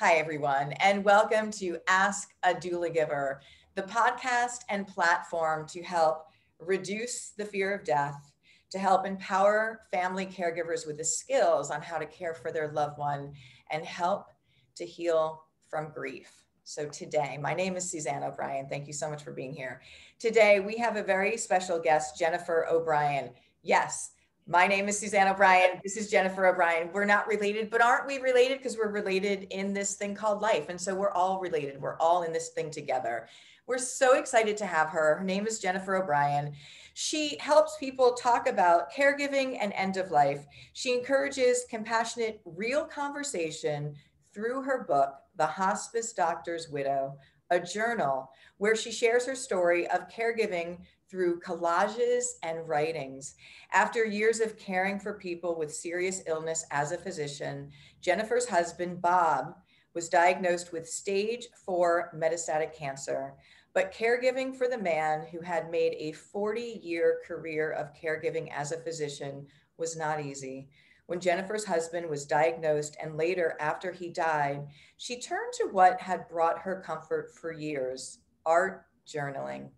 Hi, everyone, and welcome to Ask a Doula Giver, the podcast and platform to help reduce the fear of death, to help empower family caregivers with the skills on how to care for their loved one, and help to heal from grief. So, today, my name is Suzanne O'Brien. Thank you so much for being here. Today, we have a very special guest, Jennifer O'Brien. Yes, my name is Suzanne O'Brien. This is Jennifer O'Brien. We're not related, but aren't we related? Because we're related in this thing called life. And so we're all related. We're all in this thing together. We're so excited to have her. Her name is Jennifer O'Brien. She helps people talk about caregiving and end of life. She encourages compassionate, real conversation through her book, The Hospice Doctor's Widow, a journal where she shares her story of caregiving through collages and writings. After years of caring for people with serious illness as a physician, Jennifer's husband, Bob, was diagnosed with stage four metastatic cancer. But caregiving for the man who had made a 40 year career of caregiving as a physician was not easy. When Jennifer's husband was diagnosed and later after he died, she turned to what had brought her comfort for years art journaling.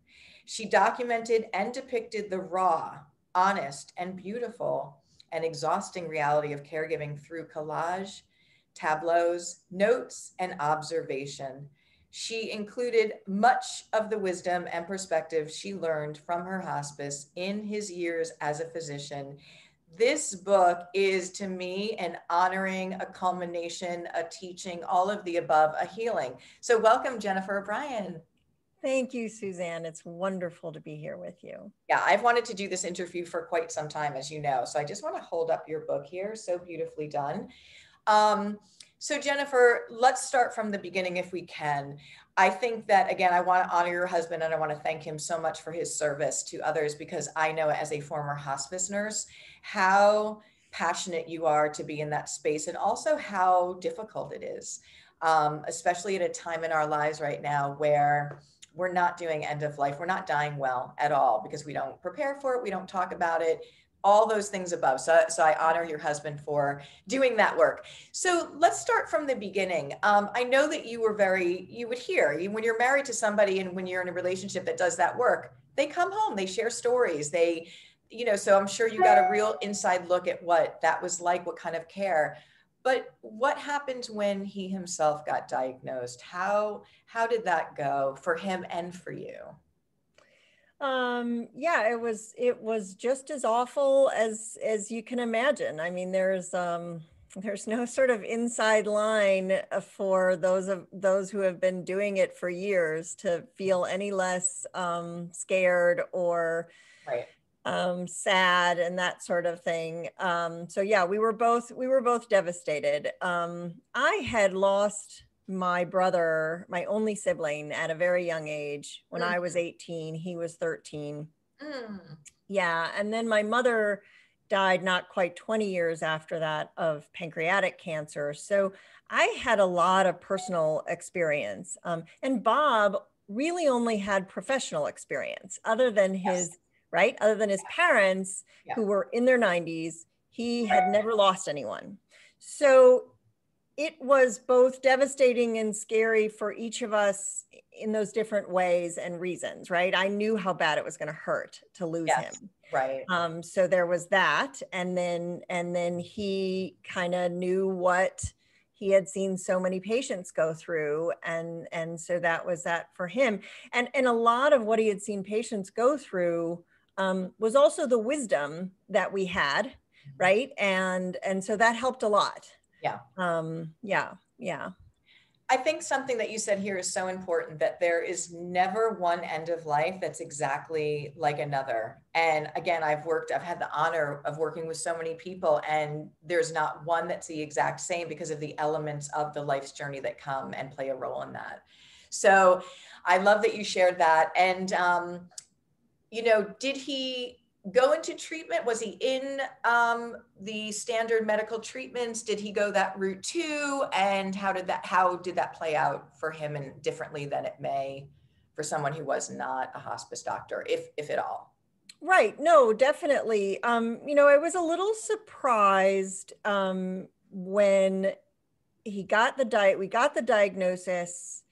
She documented and depicted the raw, honest, and beautiful and exhausting reality of caregiving through collage, tableaus, notes, and observation. She included much of the wisdom and perspective she learned from her hospice in his years as a physician. This book is to me an honoring, a culmination, a teaching, all of the above, a healing. So, welcome, Jennifer O'Brien. Thank you, Suzanne. It's wonderful to be here with you. Yeah, I've wanted to do this interview for quite some time, as you know. So I just want to hold up your book here. So beautifully done. Um, so, Jennifer, let's start from the beginning if we can. I think that, again, I want to honor your husband and I want to thank him so much for his service to others because I know as a former hospice nurse how passionate you are to be in that space and also how difficult it is, um, especially at a time in our lives right now where we're not doing end of life. We're not dying well at all because we don't prepare for it. We don't talk about it. All those things above. So, so I honor your husband for doing that work. So let's start from the beginning. Um, I know that you were very, you would hear when you're married to somebody and when you're in a relationship that does that work, they come home, they share stories, they, you know, so I'm sure you got a real inside look at what that was like, what kind of care. But what happened when he himself got diagnosed? How how did that go for him and for you? Um, yeah, it was it was just as awful as as you can imagine. I mean, there's um there's no sort of inside line for those of those who have been doing it for years to feel any less um, scared or right um, sad and that sort of thing. Um, so yeah, we were both we were both devastated. Um, I had lost my brother, my only sibling, at a very young age. When mm. I was 18, he was 13. Mm. Yeah, and then my mother died not quite 20 years after that of pancreatic cancer. So I had a lot of personal experience. Um, and Bob really only had professional experience other than his yes right? Other than his parents yeah. who were in their 90s, he had never lost anyone. So it was both devastating and scary for each of us in those different ways and reasons, right? I knew how bad it was going to hurt to lose yes, him. Right. Um, so there was that. And then, and then he kind of knew what he had seen so many patients go through and and so that was that for him and and a lot of what he had seen patients go through um, was also the wisdom that we had, mm-hmm. right? And and so that helped a lot. Yeah. Um, yeah. Yeah. I think something that you said here is so important that there is never one end of life that's exactly like another. And again, I've worked, I've had the honor of working with so many people, and there's not one that's the exact same because of the elements of the life's journey that come and play a role in that. So I love that you shared that. And um, you know, did he go into treatment? Was he in um, the standard medical treatments? Did he go that route too? And how did that how did that play out for him and differently than it may for someone who was not a hospice doctor, if if at all? Right. No, definitely. Um, you know, I was a little surprised um, when he got the diet we got the diagnosis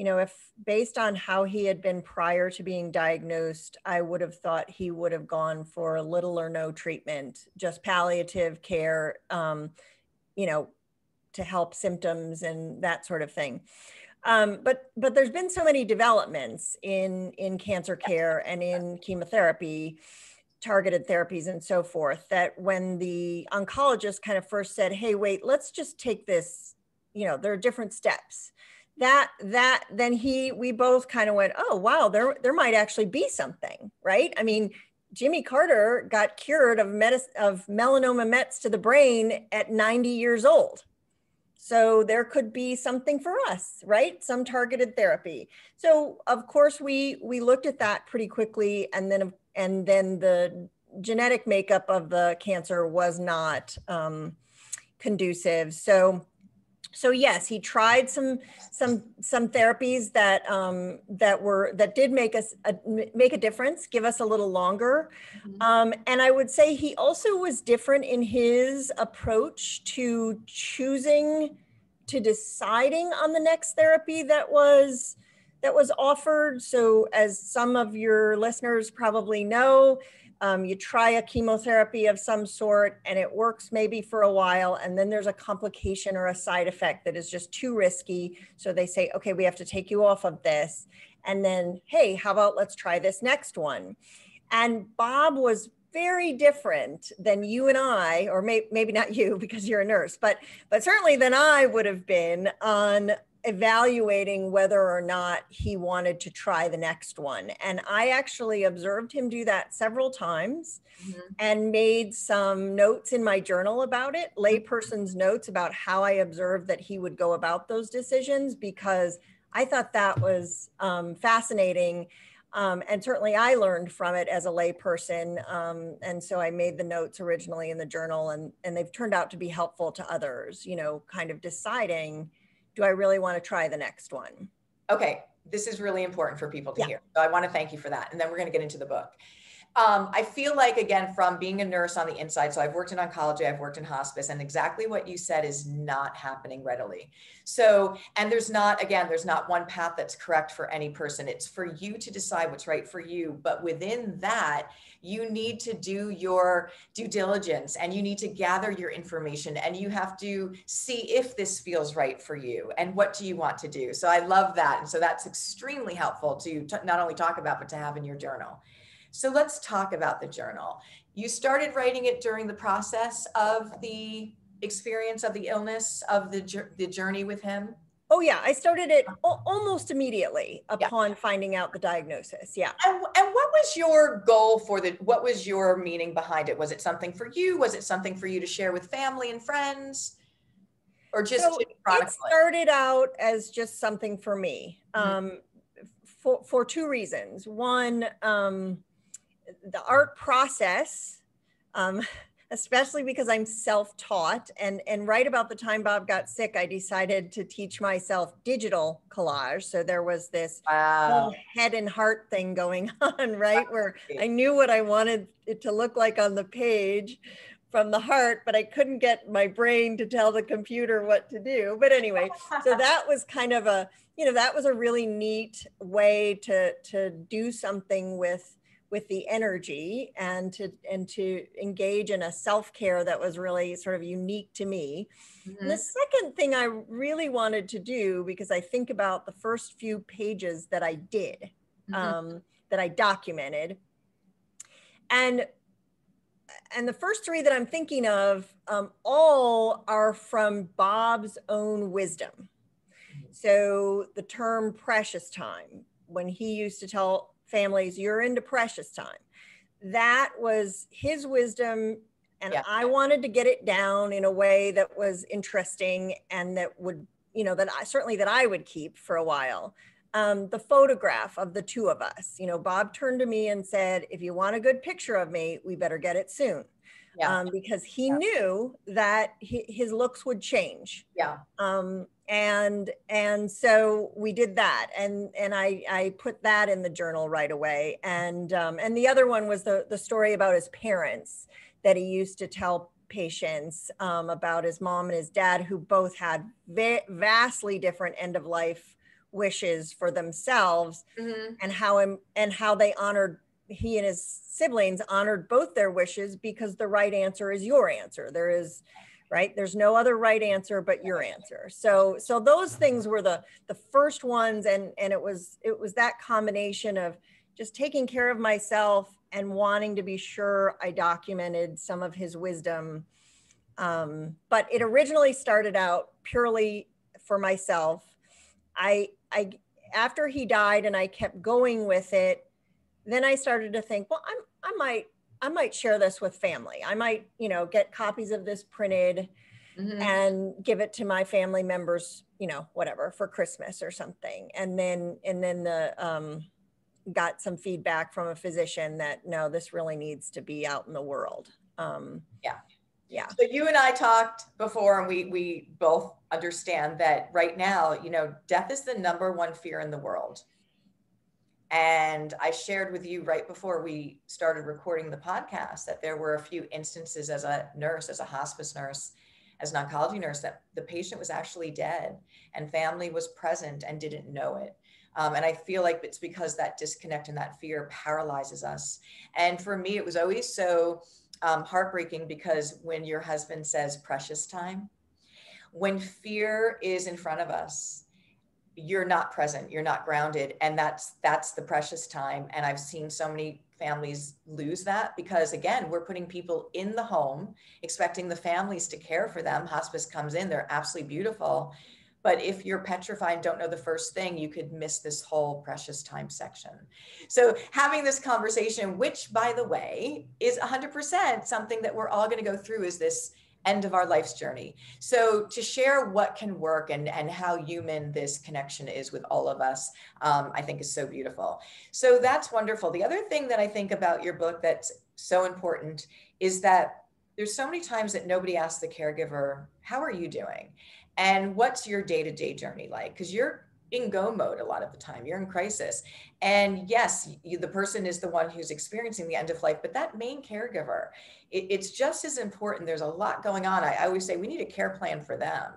you know if based on how he had been prior to being diagnosed i would have thought he would have gone for little or no treatment just palliative care um, you know to help symptoms and that sort of thing. Um, but but there's been so many developments in in cancer care and in chemotherapy targeted therapies and so forth that when the oncologist kind of first said hey wait let's just take this you know there are different steps that that then he we both kind of went oh wow there there might actually be something right? I mean jimmy carter got cured of medis- of melanoma mets to the brain at 90 years old. So there could be something for us right? Some targeted therapy. So of course we we looked at that pretty quickly and then and then the genetic makeup of the cancer was not um, conducive. So, so yes, he tried some some some therapies that um, that were that did make us a, make a difference, give us a little longer. Mm-hmm. Um, and I would say he also was different in his approach to choosing to deciding on the next therapy that was that was offered. So, as some of your listeners probably know, um, you try a chemotherapy of some sort and it works maybe for a while, and then there's a complication or a side effect that is just too risky. So they say, okay, we have to take you off of this. And then, hey, how about let's try this next one? And Bob was very different than you and I, or may, maybe not you because you're a nurse, but but certainly than I would have been on evaluating whether or not he wanted to try the next one. And I actually observed him do that several times mm-hmm. and made some notes in my journal about it, mm-hmm. layperson's notes about how I observed that he would go about those decisions because I thought that was um, fascinating. Um, and certainly I learned from it as a layperson. Um, and so I made the notes originally in the journal and, and they've turned out to be helpful to others, you know, kind of deciding do I really want to try the next one? Okay, this is really important for people to yeah. hear. So I want to thank you for that. And then we're going to get into the book. Um, I feel like, again, from being a nurse on the inside, so I've worked in oncology, I've worked in hospice, and exactly what you said is not happening readily. So, and there's not, again, there's not one path that's correct for any person. It's for you to decide what's right for you. But within that, you need to do your due diligence and you need to gather your information and you have to see if this feels right for you and what do you want to do. So I love that. And so that's extremely helpful to not only talk about, but to have in your journal. So let's talk about the journal. You started writing it during the process of the experience of the illness, of the, the journey with him. Oh yeah, I started it almost immediately upon yeah. finding out the diagnosis. Yeah. And, and what was your goal for the? What was your meaning behind it? Was it something for you? Was it something for you to share with family and friends, or just so it started out as just something for me, mm-hmm. um, for for two reasons. One, um, the art process. Um, especially because I'm self-taught and and right about the time Bob got sick I decided to teach myself digital collage so there was this wow. head and heart thing going on right where I knew what I wanted it to look like on the page from the heart but I couldn't get my brain to tell the computer what to do but anyway so that was kind of a you know that was a really neat way to to do something with with the energy and to and to engage in a self-care that was really sort of unique to me mm-hmm. the second thing i really wanted to do because i think about the first few pages that i did mm-hmm. um, that i documented and and the first three that i'm thinking of um, all are from bob's own wisdom mm-hmm. so the term precious time when he used to tell families, you're into precious time. That was his wisdom. And yeah. I wanted to get it down in a way that was interesting and that would, you know, that I certainly that I would keep for a while. Um, the photograph of the two of us, you know, Bob turned to me and said, if you want a good picture of me, we better get it soon. Yeah. Um, because he yeah. knew that he, his looks would change. Yeah. Um, and and so we did that and and i i put that in the journal right away and um, and the other one was the the story about his parents that he used to tell patients um, about his mom and his dad, who both had va- vastly different end of life wishes for themselves, mm-hmm. and how him and how they honored he and his siblings honored both their wishes because the right answer is your answer. There is right? There's no other right answer but your answer. So so those things were the the first ones. And and it was it was that combination of just taking care of myself and wanting to be sure i documented some of his wisdom. Um, but it originally started out purely for myself. I i after he died and i kept going with it then I started to think, well, I'm, I might, I might share this with family. I might, you know, get copies of this printed mm-hmm. and give it to my family members, you know, whatever for Christmas or something. And then, and then the, um, got some feedback from a physician that no, this really needs to be out in the world. Um, yeah. Yeah. So you and I talked before and we, we both understand that right now, you know, death is the number one fear in the world. And I shared with you right before we started recording the podcast that there were a few instances as a nurse, as a hospice nurse, as an oncology nurse, that the patient was actually dead and family was present and didn't know it. Um, and I feel like it's because that disconnect and that fear paralyzes us. And for me, it was always so um, heartbreaking because when your husband says precious time, when fear is in front of us, you're not present you're not grounded and that's that's the precious time and i've seen so many families lose that because again we're putting people in the home expecting the families to care for them. Hospice comes in they're absolutely beautiful but if you're petrified don't know the first thing you could miss this whole precious time section. So having this conversation which by the way is 100% something that we're all going to go through is this end of our life's journey. So to share what can work and, and how human this connection is with all of us, um, I think is so beautiful. So that's wonderful. The other thing that I think about your book that's so important is that there's so many times that nobody asks the caregiver, how are you doing? And what's your day-to-day journey like? Because you're in go mode a lot of the time. You're in crisis. And yes, you, the person is the one who's experiencing the end of life, but that main caregiver, it, it's just as important. There's a lot going on. I, I, always say we need a care plan for them.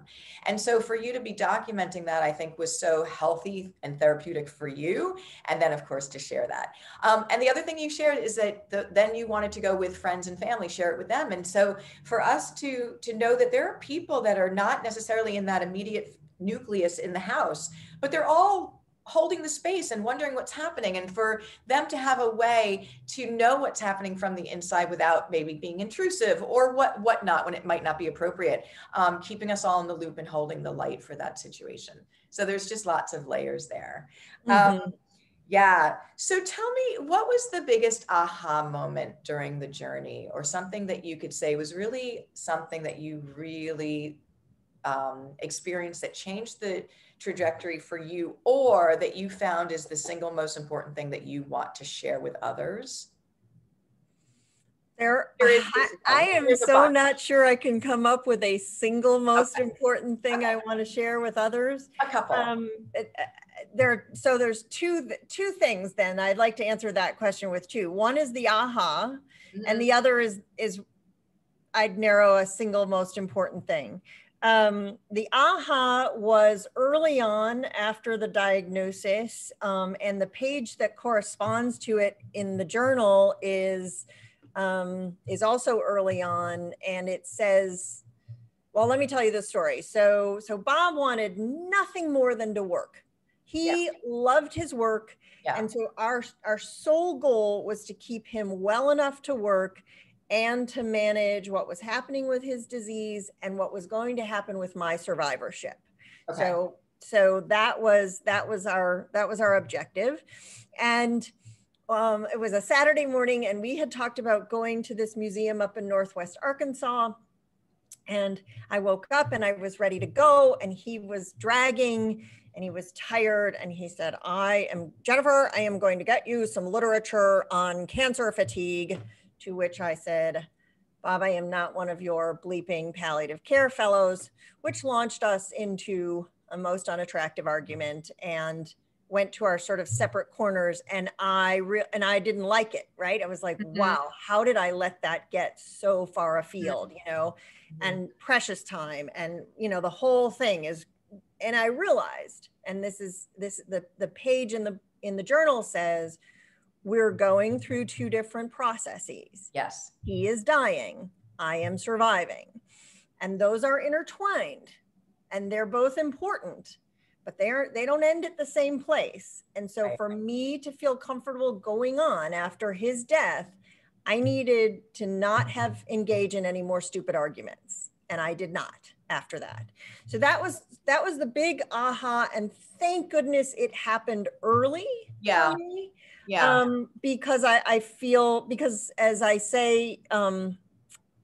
And so for you to be documenting that, I think was so healthy and therapeutic for you. And then, of course, to share that. Um, and the other thing you shared is that the, then you wanted to go with friends and family, share it with them. And so for us to, to know that there are people that are not necessarily in that immediate nucleus in the house, but they're all holding the space and wondering what's happening. And for them to have a way to know what's happening from the inside without maybe being intrusive or what whatnot when it might not be appropriate um, keeping us all in the loop and holding the light for that situation. So there's just lots of layers there. Um, mm-hmm. um, yeah. So tell me what was the biggest aha moment during the journey or something that you could say was really something that you really um, experience that changed the trajectory for you or that you found is the single most important thing that you want to share with others? There, I, I am so not sure I can come up with a single most okay. important thing okay. I want to share with others. A couple. Um, there, so there's two two things. Then I'd like to answer that question with two. One is the aha, mm-hmm. and the other is is I'd narrow a single most important thing. Um, the aha was early on after the diagnosis, um, and the page that corresponds to it in the journal is um, is also early on, and it says, "Well, let me tell you the story." So, so Bob wanted nothing more than to work. He yeah. loved his work, yeah. and so our our sole goal was to keep him well enough to work and to manage what was happening with his disease and what was going to happen with my survivorship. Okay. So so that was that was our that was our objective and um, it was a Saturday morning and we had talked about going to this museum up in Northwest Arkansas and I woke up and I was ready to go and he was dragging and he was tired and he said I am Jennifer I am going to get you some literature on cancer fatigue to which I said, Bob, I am not one of your bleeping palliative care fellows, which launched us into a most unattractive argument. And went to our sort of separate corners and i re- and i didn't like it right i was like mm-hmm. wow how did i let that get so far afield you know mm-hmm. and precious time and you know the whole thing is and i realized and this is this the the page in the in the journal says we're going through two different processes. Yes. He is dying. I am surviving. And those are intertwined and they're both important but they're they don't end at the same place. And so right. for me to feel comfortable going on after his death i needed to not have engage in any more stupid arguments and i did not after that. So that was that was the big aha and thank goodness it happened early yeah yeah um, because I, I feel because as i say um,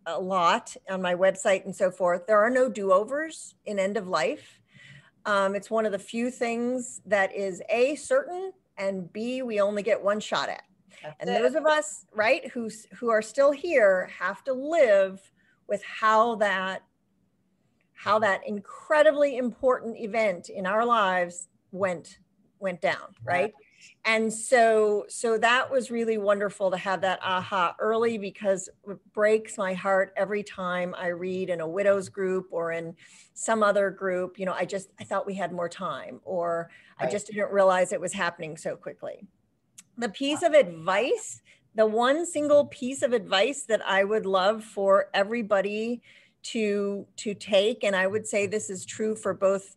a lot on my website and so forth there are no do-overs in end of life um, it's one of the few things that is A, certain, and B, we only get one shot at. That's and it. those of us, right, who, who are still here have to live with how that how that incredibly important event in our lives went went down right and so so that was really wonderful to have that aha early because it breaks my heart every time i read in a widows group or in some other group you know i just i thought we had more time or right. i just didn't realize it was happening so quickly the piece of advice the one single piece of advice that i would love for everybody to to take and i would say this is true for both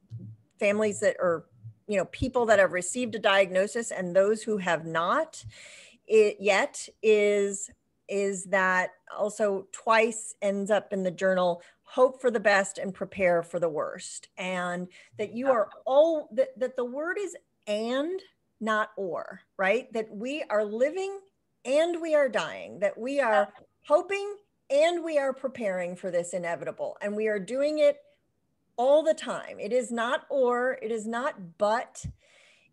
families that are you know people that have received a diagnosis and those who have not it yet is is that also twice ends up in the journal hope for the best and prepare for the worst. And that you are all that, that the word is and not or right? That we are living and we are dying that we are hoping and we are preparing for this inevitable and we are doing it all the time. It is not or, it is not but,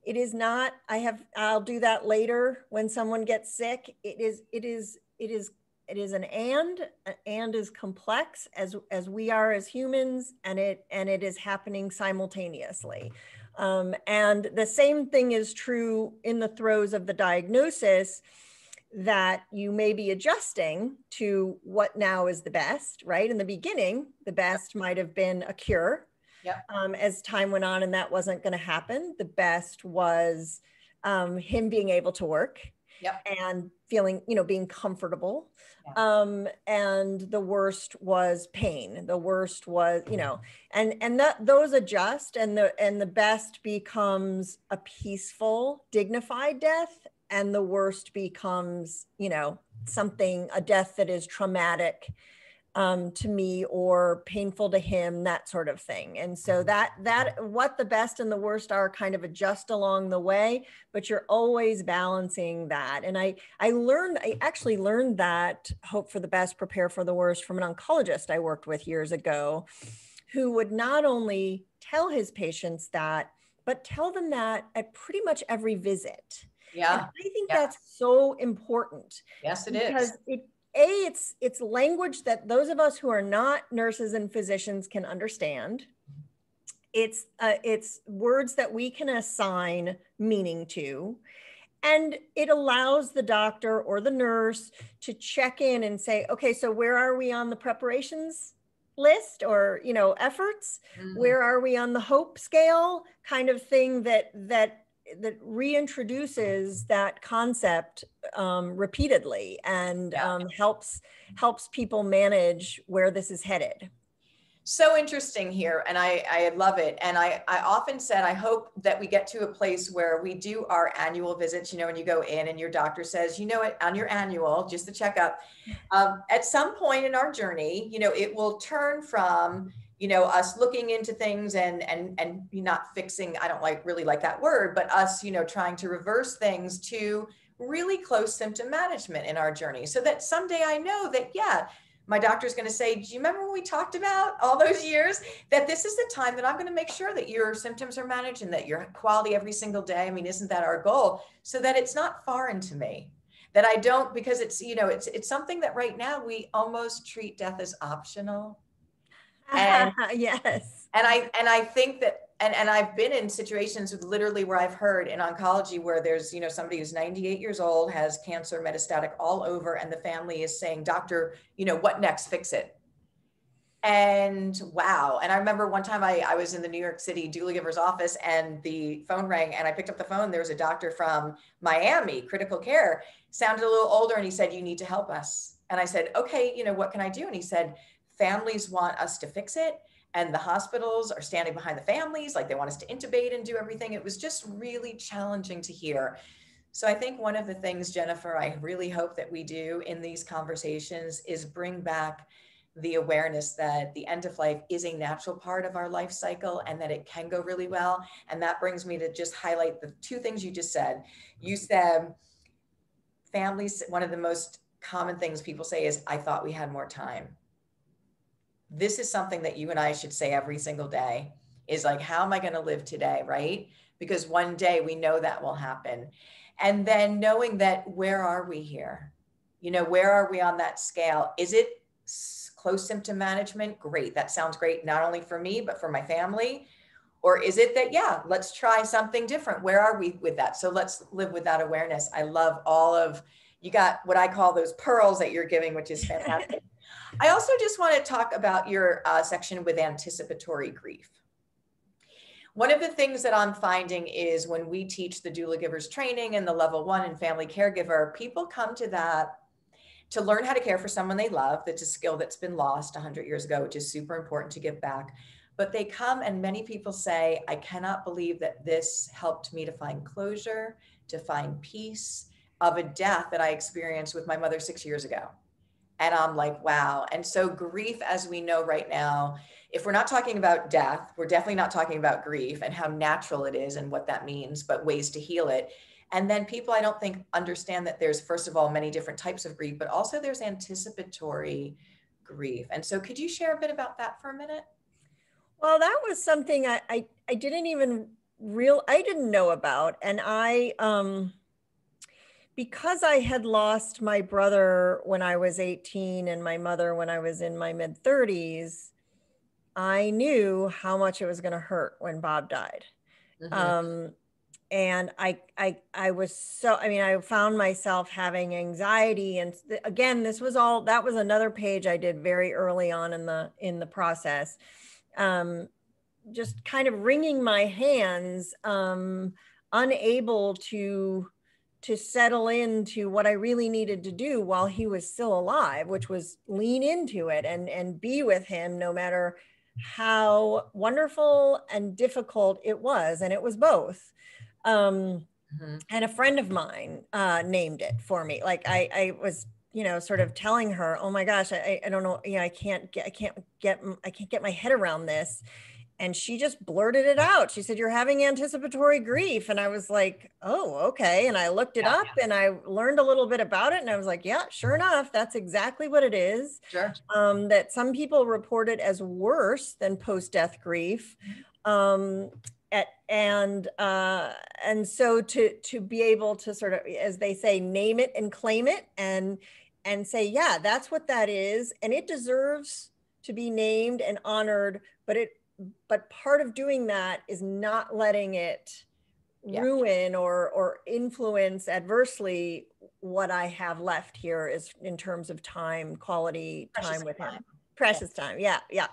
it is not I have I'll do that later when someone gets sick. It is it is it is it is an and and is complex as as we are as humans and it and it is happening simultaneously. Um, and the same thing is true in the throes of the diagnosis that you may be adjusting to what now is the best, right? In the beginning, the best might have been a cure. Yep. Um, as time went on and that wasn't going to happen, the best was um, him being able to work yep. and feeling, you know, being comfortable. Yeah. Um, and the worst was pain. The worst was, you know, and and that those adjust and the and the best becomes a peaceful, dignified death and the worst becomes you know something a death that is traumatic um, to me or painful to him that sort of thing. And so that that what the best and the worst are kind of adjust along the way but you're always balancing that. And i i learned i actually learned that hope for the best prepare for the worst from an oncologist i worked with years ago who would not only tell his patients that but tell them that at pretty much every visit yeah. And I think yeah. that's so important. Yes, it because is. it a it's it's language that those of us who are not nurses and physicians can understand. It's uh, it's words that we can assign meaning to. And it allows the doctor or the nurse to check in and say, okay, so where are we on the preparations list or you know efforts mm-hmm. where are we on the hope scale kind of thing that that that reintroduces that concept um, repeatedly and um, helps helps people manage where this is headed. So interesting here and I, I love it. And I, I often said i hope that we get to a place where we do our annual visits you know when you go in and your doctor says you know what? On your annual just the checkup um, at some point in our journey you know it will turn from you know us looking into things and and and not fixing i don't like really like that word but us you know trying to reverse things to really close symptom management in our journey. So that someday i know that yeah my doctor's going to say do you remember when we talked about all those years that this is the time that i'm going to make sure that your symptoms are managed and that your quality every single day? I mean isn't that our goal? So that it's not foreign to me. That i don't because it's you know it's it's something that right now we almost treat death as optional and yes. and i and i think that and and I've been in situations with literally where I've heard in oncology where there's you know somebody who's 98 years old has cancer metastatic all over and the family is saying doctor you know what next? Fix it. And wow. And I remember one time I, I was in the New York City doula giver's office and the phone rang and I picked up the phone. There was a doctor from Miami critical care sounded a little older and he said you need to help us. And I said okay you know what can I do? And he said families want us to fix it and the hospitals are standing behind the families like they want us to intubate and do everything. It was just really challenging to hear. So i think one of the things jennifer i really hope that we do in these conversations is bring back the awareness that the end of life is a natural part of our life cycle and that it can go really well. And that brings me to just highlight the two things you just said. You mm-hmm. said families one of the most common things people say is i thought we had more time this is something that you and I should say every single day is like, how am I going to live today? Right. Because one day we know that will happen. And then knowing that where are we here? You know, where are we on that scale? Is it close symptom management? Great. That sounds great, not only for me, but for my family. Or is it that, yeah, let's try something different? Where are we with that? So let's live with that awareness. I love all of you got what I call those pearls that you're giving, which is fantastic. I also just want to talk about your uh, section with anticipatory grief. One of the things that I'm finding is when we teach the doula givers training and the level one and family caregiver, people come to that to learn how to care for someone they love. That's a skill that's been lost 100 years ago, which is super important to give back. But they come and many people say, I cannot believe that this helped me to find closure, to find peace of a death that I experienced with my mother six years ago. And I'm like, wow. And so, grief, as we know right now, if we're not talking about death, we're definitely not talking about grief and how natural it is and what that means, but ways to heal it. And then people, I don't think, understand that there's, first of all, many different types of grief, but also there's anticipatory grief. And so, could you share a bit about that for a minute? Well, that was something I, I, I didn't even real, I didn't know about. And I, um, because I had lost my brother when I was 18 and my mother when I was in my mid 30s, I knew how much it was going to hurt when Bob died. Mm-hmm. Um, and I, I, I was so, I mean, I found myself having anxiety. And th- again, this was all, that was another page I did very early on in the, in the process. Um, just kind of wringing my hands, um, unable to, to settle into what I really needed to do while he was still alive, which was lean into it and, and be with him no matter how wonderful and difficult it was. And it was both. Um, mm-hmm. And a friend of mine uh, named it for me. Like I, I was you know sort of telling her oh my gosh I, I don't know you know i can't get i can't get i can't get my head around this and she just blurted it out. She said, You're having anticipatory grief. And I was like, Oh, okay. And I looked it yeah, up yeah. and I learned a little bit about it. And I was like, Yeah, sure enough, that's exactly what it is. Sure. Um, that some people report it as worse than post death grief. Mm-hmm. Um, at, and uh, and so to to be able to sort of as they say name it and claim it and and say yeah that's what that is and it deserves to be named and honored but it but part of doing that is not letting it yeah. ruin or or influence adversely what I have left here is in terms of time, quality precious time with time. him. Precious yeah. time. Yeah, yeah.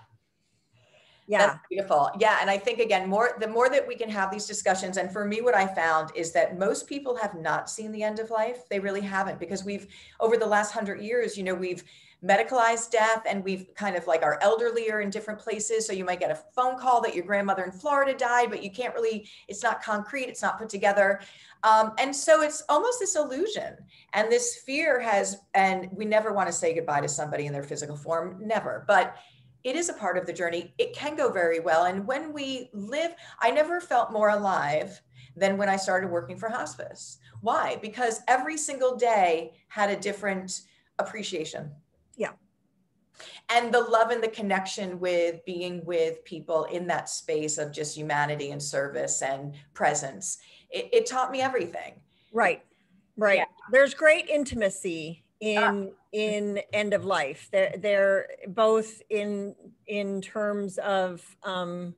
Yeah. That's beautiful. Yeah. And I think again, more the more that we can have these discussions, and for me, what I found is that most people have not seen the end of life. They really haven't because we've over the last hundred years, you know, we've medicalized death and we've kind of like our elderly are in different places. So you might get a phone call that your grandmother in florida died but you can't really it's not concrete it's not put together. Um, and so it's almost this illusion. And this fear has and we never want to say goodbye to somebody in their physical form never. But it is a part of the journey. It can go very well. And when we live i never felt more alive than when i started working for hospice. Why? Because every single day had a different appreciation yeah. And the love and the connection with being with people in that space of just humanity and service and presence. It, it taught me everything. Right. Right. Yeah. There's great intimacy in uh, in end of life. They're they're both in in terms of um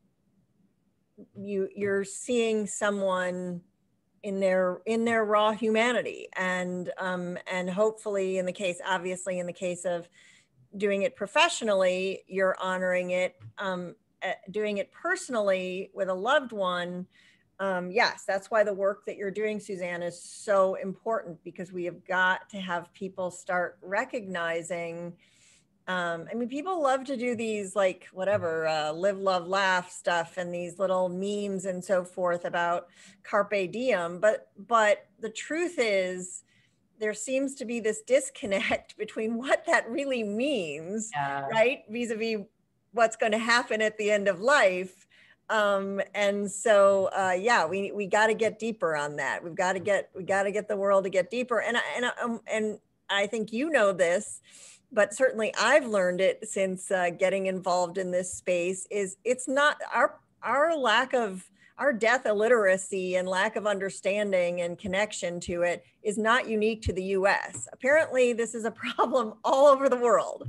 you you're seeing someone in their in their raw humanity and um and hopefully in the case obviously in the case of doing it professionally you're honoring it um uh, doing it personally with a loved one um, yes, that's why the work that you're doing, Suzanne, is so important because we have got to have people start recognizing. Um, I mean, people love to do these like whatever, uh, live, love, laugh stuff, and these little memes and so forth about carpe diem. But but the truth is, there seems to be this disconnect between what that really means, yeah. right, vis-a-vis what's going to happen at the end of life um, and so uh, yeah we we got to get deeper on that we've got to get we got to get the world to get deeper and I, and um, and i think you know this but certainly i've learned it since uh, getting involved in this space is it's not our our lack of our death illiteracy and lack of understanding and connection to it is not unique to the US. Apparently, this is a problem all over the world.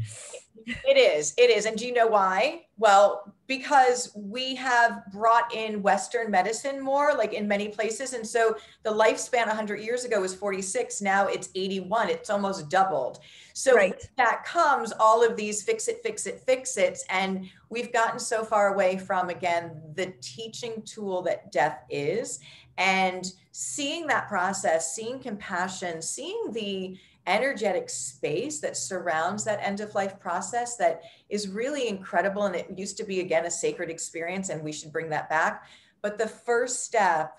It is. It is. And do you know why? Well, because we have brought in Western medicine more, like in many places. And so the lifespan 100 years ago was 46. Now it's 81. It's almost doubled. So right. that comes all of these fix it, fix it, fix it. And we've gotten so far away from, again, the teaching tool that death is. And seeing that process, seeing compassion, seeing the energetic space that surrounds that end of life process that is really incredible. And it used to be, again, a sacred experience, and we should bring that back. But the first step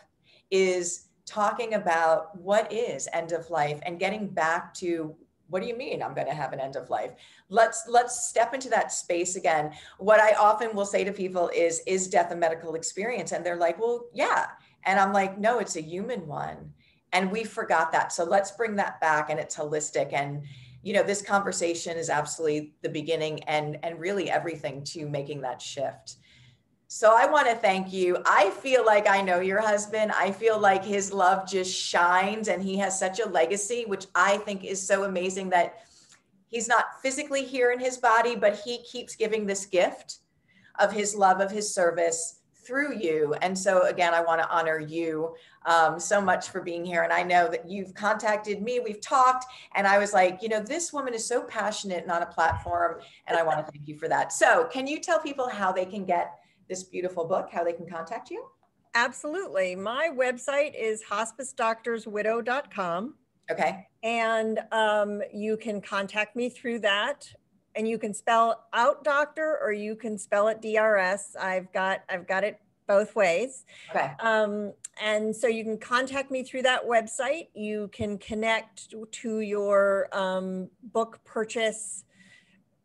is talking about what is end of life and getting back to what do you mean i'm going to have an end of life let's let's step into that space again what i often will say to people is is death a medical experience and they're like well yeah and i'm like no it's a human one and we forgot that. So let's bring that back and it's holistic. And you know this conversation is absolutely the beginning and and really everything to making that shift. So i want to thank you. I feel like i know your husband. I feel like his love just shines and he has such a legacy which i think is so amazing that he's not physically here in his body but he keeps giving this gift of his love of his service through you. And so, again, I want to honor you um, so much for being here. And I know that you've contacted me, we've talked, and I was like, you know, this woman is so passionate and on a platform, and I want to thank you for that. So, can you tell people how they can get this beautiful book, how they can contact you? Absolutely. My website is hospicedoctorswidow.com. Okay. And um, you can contact me through that and you can spell out doctor or you can spell it DRS. I've got I've got it both ways. Okay. Um, and so you can contact me through that website. You can connect to your um, book purchase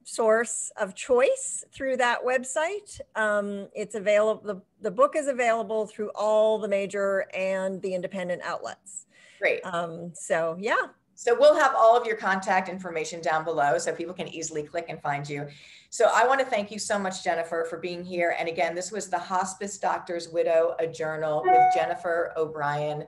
source of choice through that website. Um, it's available. The, the book is available through all the major and the independent outlets. Great. Um, so yeah, so we'll have all of your contact information down below so people can easily click and find you. So I want to thank you so much, Jennifer, for being here. And again, this was the Hospice Doctor's Widow, a journal with Jennifer O'Brien.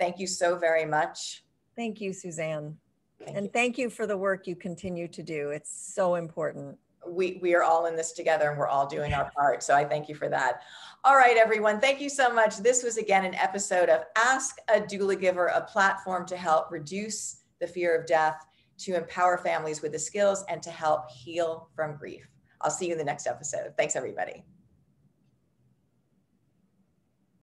Thank you so very much. Thank you, Suzanne. Thank and you. thank you for the work you continue to do. It's so important. We, we are all in this together and we're all doing our part. So I thank you for that. All right, everyone. Thank you so much. This was again an episode of Ask a Doula Giver, a platform to help reduce the fear of death, to empower families with the skills, and to help heal from grief. I'll see you in the next episode. Thanks, everybody.